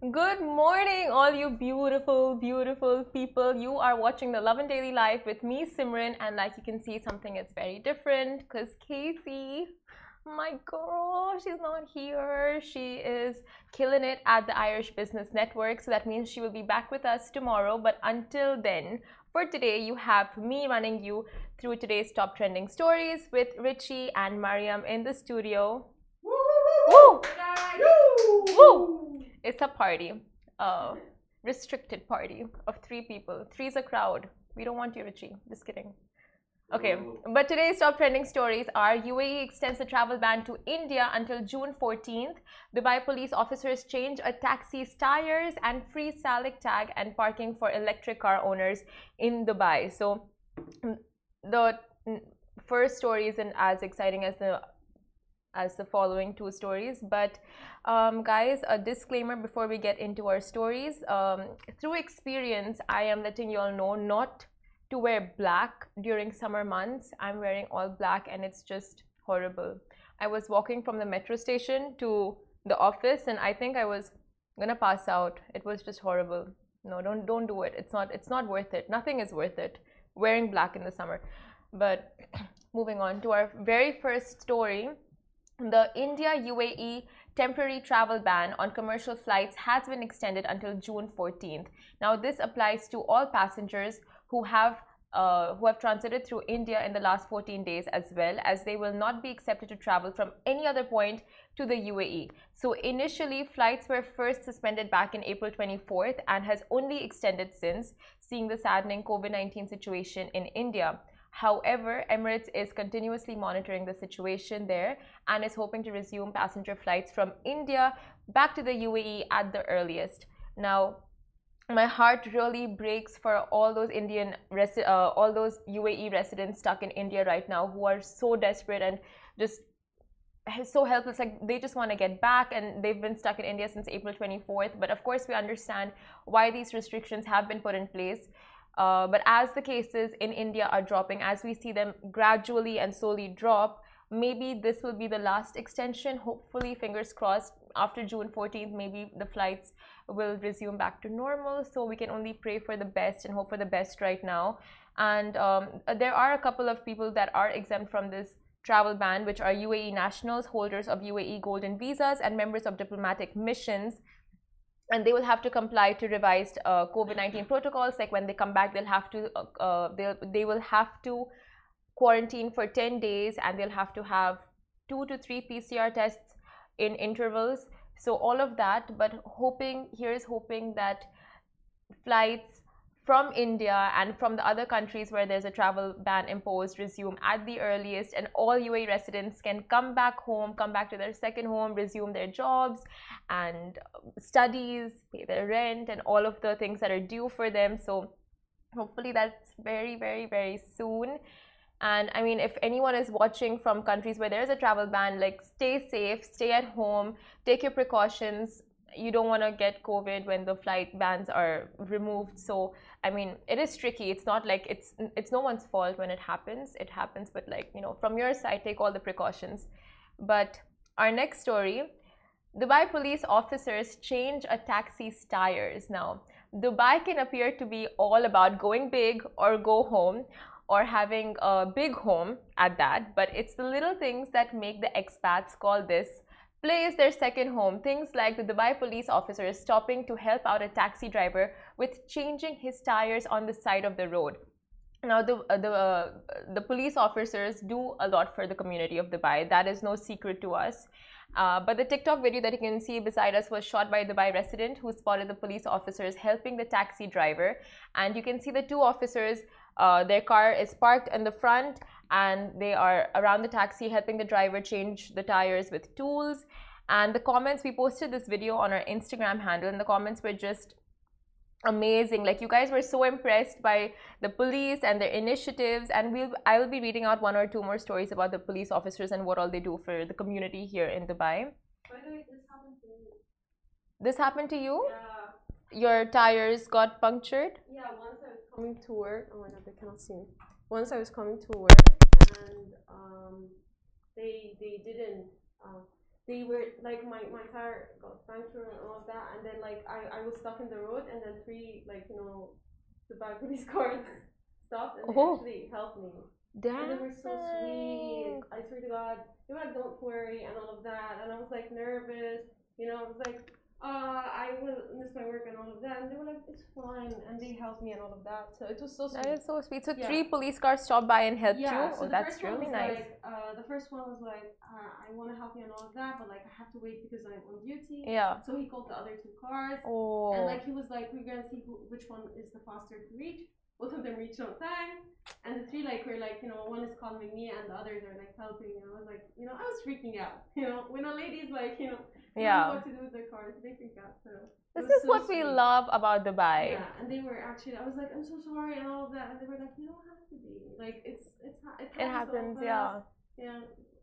Good morning, all you beautiful, beautiful people. You are watching the Lovin Daily Life with me, Simran, and like you can see, something is very different because Casey, my girl, she's not here. She is killing it at the Irish Business Network, so that means she will be back with us tomorrow. But until then, for today, you have me running you through today's top trending stories with Richie and Mariam in the studio. Woo! Woo! Woo! It's a party, a restricted party of three people. Three's a crowd. We don't want you, Richie. Just kidding. Okay, but today's top trending stories are UAE extends the travel ban to India until June 14th. Dubai police officers change a taxi's tires and free Salik tag and parking for electric car owners in Dubai. So the first story isn't as exciting as the as the following two stories. But um, guys, a disclaimer before we get into our stories. Um, through experience, I am letting you all know not to wear black during summer months. I'm wearing all black and it's just horrible. I was walking from the metro station to the office and I think I was gonna pass out. It was just horrible. No, don't don't do it. It's not it's not worth it. Nothing is worth it. Wearing black in the summer. But moving on to our very first story the India UAE temporary travel ban on commercial flights has been extended until June 14th. Now, this applies to all passengers who have uh, who have transited through India in the last 14 days as well as they will not be accepted to travel from any other point to the UAE. So initially flights were first suspended back in April 24th and has only extended since seeing the saddening COVID-19 situation in India. However, Emirates is continuously monitoring the situation there and is hoping to resume passenger flights from India back to the UAE at the earliest. Now, my heart really breaks for all those Indian, uh, all those UAE residents stuck in India right now who are so desperate and just so helpless. Like they just want to get back and they've been stuck in india since april 24th but of course we understand why these restrictions have been put in place uh, but as the cases in India are dropping, as we see them gradually and slowly drop, maybe this will be the last extension. Hopefully, fingers crossed, after June 14th, maybe the flights will resume back to normal. So we can only pray for the best and hope for the best right now. And um, there are a couple of people that are exempt from this travel ban, which are UAE nationals, holders of UAE golden visas, and members of diplomatic missions and they will have to comply to revised uh, COVID-19 protocols. Like when they come back, they'll have to uh, uh they'll, they will have to quarantine for 10 days, and they'll have to have two to three PCR tests in intervals. So all of that, but hoping here is hoping that flights from India and from the other countries where there's a travel ban imposed resume at the earliest, and all UAE residents can come back home, come back to their second home, resume their jobs and um, studies, pay their rent, and all of the things that are due for them. So, hopefully, that's very, very, very soon. And I mean, if anyone is watching from countries where there's a travel ban, like stay safe, stay at home, take your precautions. You don't want to get COVID when the flight bans are removed. So I mean, it is tricky. It's not like it's it's no one's fault when it happens. It happens, but like you know, from your side, take all the precautions. But our next story, Dubai police officers change a taxi's tires. Now, Dubai can appear to be all about going big or go home or having a big home at that, but it's the little things that make the expats call this place their second home. Things like the Dubai police officer stopping to help out a taxi driver with changing his tires on the side of the road. Now, the, uh, the, uh, the police officers do a lot for the community of Dubai. That is no secret to us. Uh, but the TikTok video that you can see beside us was shot by a Dubai resident who spotted the police officers helping the taxi driver. And you can see the two officers, uh, their car is parked in the front and they are around the taxi helping the driver change the tires with tools. And the comments we posted this video on our instagram handle and the comments were just amazing. Like you guys were so impressed by the police and their initiatives and we'll i will be reading out one or two more stories about the police officers and what all they do for the community here in dubai. By the way this happened to this happened to you? Yeah. Your tires got punctured? Yeah once i was coming to work. Oh my god they cannot see. Me once i was coming to work and um, they they didn't uh, they were like my, my tire got punctured and all of that and then like I, I was stuck in the road and then three like you know the back police cars stopped and they Oh. actually helped me Damn. and they were so sweet I swear to God they were like don't worry and all of that and I was like nervous you know I was like uh I will miss my work and all of that and they were like it's fine and they helped me and all of that so it was so sweet That is so sweet. So Yeah. three police cars stopped by and helped yeah, you. so oh, that's really nice. Like, uh, the first one was like, uh, I want to help you and all of that, but like I have to wait because I'm on duty. yeah. So he called the other two cars, Oh. and like he was like, we're gonna see who, which one is the faster to reach. Both of them reached on time, and the three like were like, you know, one is calming me, and the others are like helping. And I was like, you know, I was freaking out. You know, when a lady's like, you know, yeah. what to do with their cars, they freak out. So This is so what we love about Dubai. Yeah, and they were actually. I was like, I'm so sorry and all of that, and they were like, you don't have to be. Like it's it's it It happens. to happens, yeah. Yeah,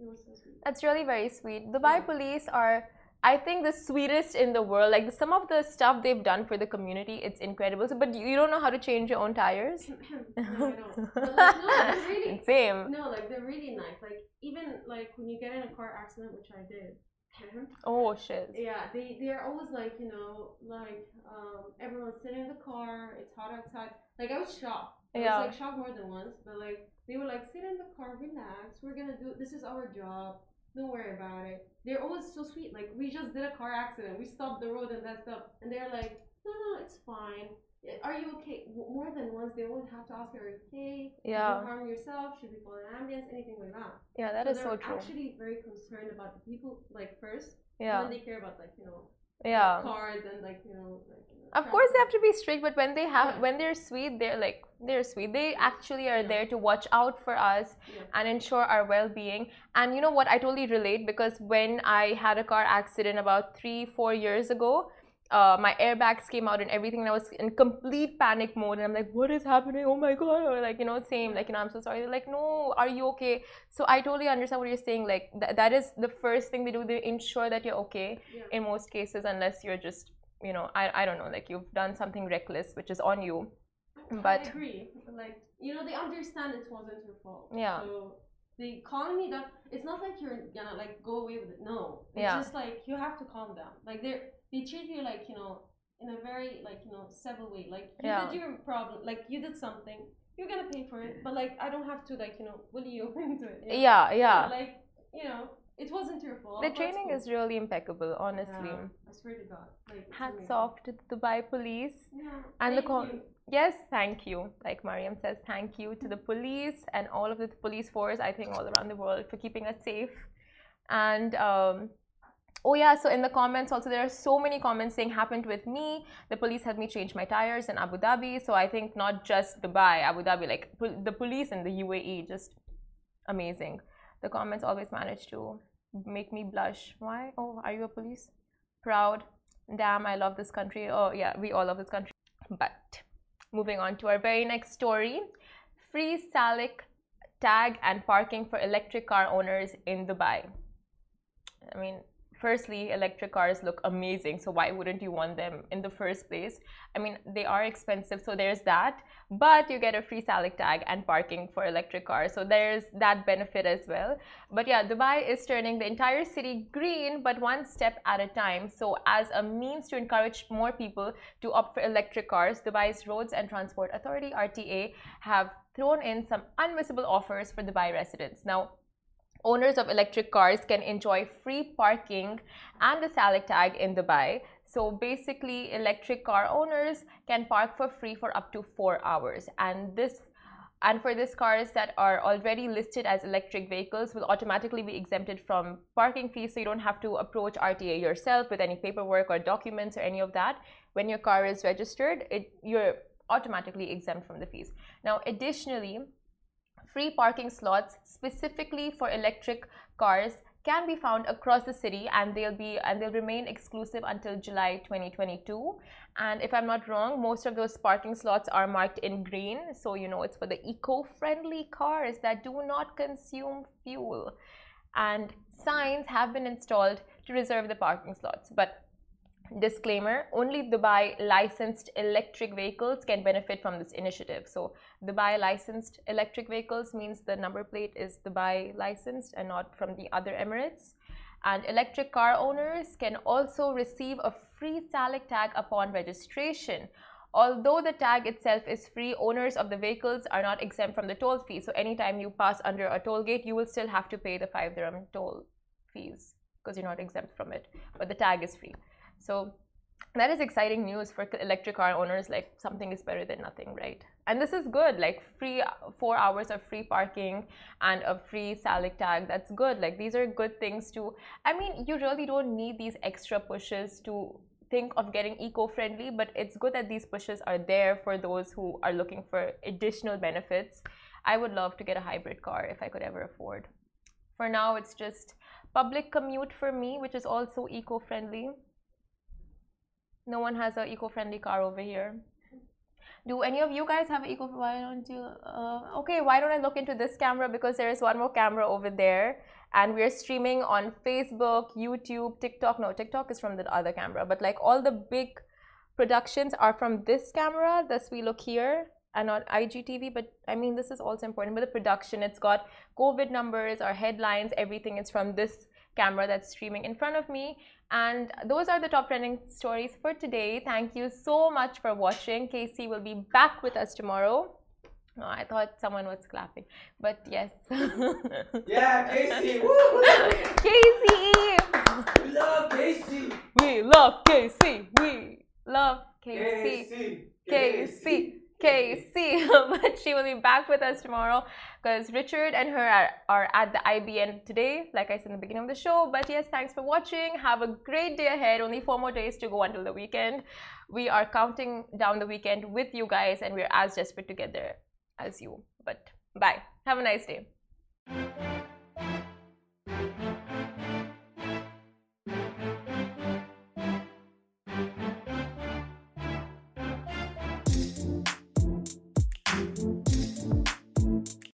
it was so sweet. That's really very sweet. Dubai Yeah. police are, I think, the sweetest in the world. Like some of the stuff they've done for the community, it's incredible. So, but you don't know how to change your own tires? no, I don't. But like, no, they're really Same. no, like they're really nice. Like even like when you get in a car accident, which I did. Oh shit. Yeah, they they're always like you know like um everyone's sitting in the car. It's hot outside. Like I was shocked. I Yeah. was like shocked more than once, but like they were like sit in the car, relax. We're gonna do this is our job. Don't worry about it. They're always so sweet. Like we just did a car accident. We stopped the road and that stuff, and they're like, no, no, it's fine. Are you okay? More than once, they always have to ask, "Are you okay? Did Yeah. you harm yourself? Should we call an ambulance? Anything like that." Yeah, that so is so they're true. actually very concerned about the people, like first, Yeah. then they care about like you know Yeah. cars and like you know like. Of course, they have to be strict, but when they have, Yeah. when they're sweet, they're like they're sweet. They actually are Yeah. there to watch out for us Yeah. and ensure our well-being. And you know what? I totally relate because when I had a car accident about three, four years ago, uh, my airbags came out and everything, and I was in complete panic mode. And I'm like, "What is happening? Oh my god!" Or like, you know, same, like, you know, I'm so sorry. They're like, "No, are you okay?" So I totally understand what you're saying. Like, th- that is the first thing they do. They ensure that you're okay Yeah. in most cases, unless you're just, you know, I, I don't know, like you've done something reckless, which is on you. but- I agree. Like you know, they understand it wasn't your fault. Yeah. So they calling me that it's not like you're gonna like go away with it. No. It's Yeah. just like you have to calm down. Like they they treat you like you know in a very like you know civil way. Like you Yeah. did your problem. Like you did something. You're gonna pay for it. But like I don't have to like you know bully you into it. you know? Yeah, yeah. Like you know, it wasn't your fault. The training cool. is really impeccable, honestly. Yeah, I swear to God. Like Hats amazing. off to the Dubai police. Yeah. And the you. Yes, thank you. Like Mariam says, thank you to the police and all of the police force, I think, all around the world for keeping us safe. And um, oh, yeah, so in the comments also, there are so many comments saying, happened with me. The police had me change my tires in Abu Dhabi. So I think not just Dubai, Abu Dhabi, like the police in the UAE, just amazing. The comments always manage to make me blush. Why? Oh, are you a police? Proud. Damn, I love this country. Oh, yeah, we all love this country. But moving on to our very next story free Salik tag and parking for electric car owners in Dubai. I mean, firstly, electric cars look amazing, so why wouldn't you want them in the first place? I mean, they are expensive, so there's that, but you get a free Salik tag and parking for electric cars, so there's that benefit as well. But yeah, Dubai is turning the entire city green, but one step at a time. So, as a means to encourage more people to opt for electric cars, Dubai's Roads and Transport Authority (RTA) have thrown in some unmissable offers for Dubai residents. Now, owners of electric cars can enjoy free parking and the Salik tag in Dubai. So basically, electric car owners can park for free for up to four hours, and this and for these cars that are already listed as electric vehicles will automatically be exempted from parking fees. So you don't have to approach RTA yourself with any paperwork or documents or any of that. When your car is registered it you're automatically exempt from the fees. Now additionally free parking slots specifically for electric cars can be found across the city and they'll be and they'll remain exclusive until July 2022 and if I'm not wrong most of those parking slots are marked in green. So you know it's for the eco-friendly cars that do not consume fuel. And signs have been installed to reserve the parking slots. But disclaimer only dubai licensed electric vehicles can benefit from this initiative so dubai licensed electric vehicles means the number plate is dubai licensed and not from the other emirates And electric car owners can also receive a free Salik tag upon registration. Although the tag itself is free, owners of the vehicles are not exempt from the toll fee. So anytime you pass under a toll gate, you will still have to pay the 5 dirham toll fees because you're not exempt from it. But the tag is free. So that is exciting news for electric car owners. Like something is better than nothing, right? And this is good. Like free four hours of free parking and a free Salik tag. That's good. Like these are good things to. I mean, you really don't need these extra pushes to think of getting eco-friendly, but it's good that these pushes are there for those who are looking for additional benefits. I would love to get a hybrid car if I could ever afford. For now, it's just public commute for me, which is also eco-friendly. No one has an eco-friendly car over here. Do any of you guys have eco? Why don't you? Uh, okay, why don't I look into this camera because there is one more camera over there and we're streaming on Facebook, YouTube, TikTok. No, TikTok is from the other camera, but like all the big productions are from this camera. Thus, we look here and on IGTV. But I mean, this is also important. But the production, it's got COVID numbers, our headlines, everything is from this camera that's streaming in front of me. And those are the top trending stories for today. Thank you so much for watching. Casey will be back with us tomorrow. No, I thought someone was clapping, but yes. yeah, Casey! Woo! Casey! We love Casey! We love Casey! We love Casey! Casey! Casey! Casey! but she will be back with us tomorrow because Richard and her are, are at the IBN today, like I said in the beginning of the show. But yes, thanks for watching. Have a great day ahead. Only four more days to go until the weekend. We are counting down the weekend with you guys, and we're as desperate to get there as you. But bye. Have a nice day.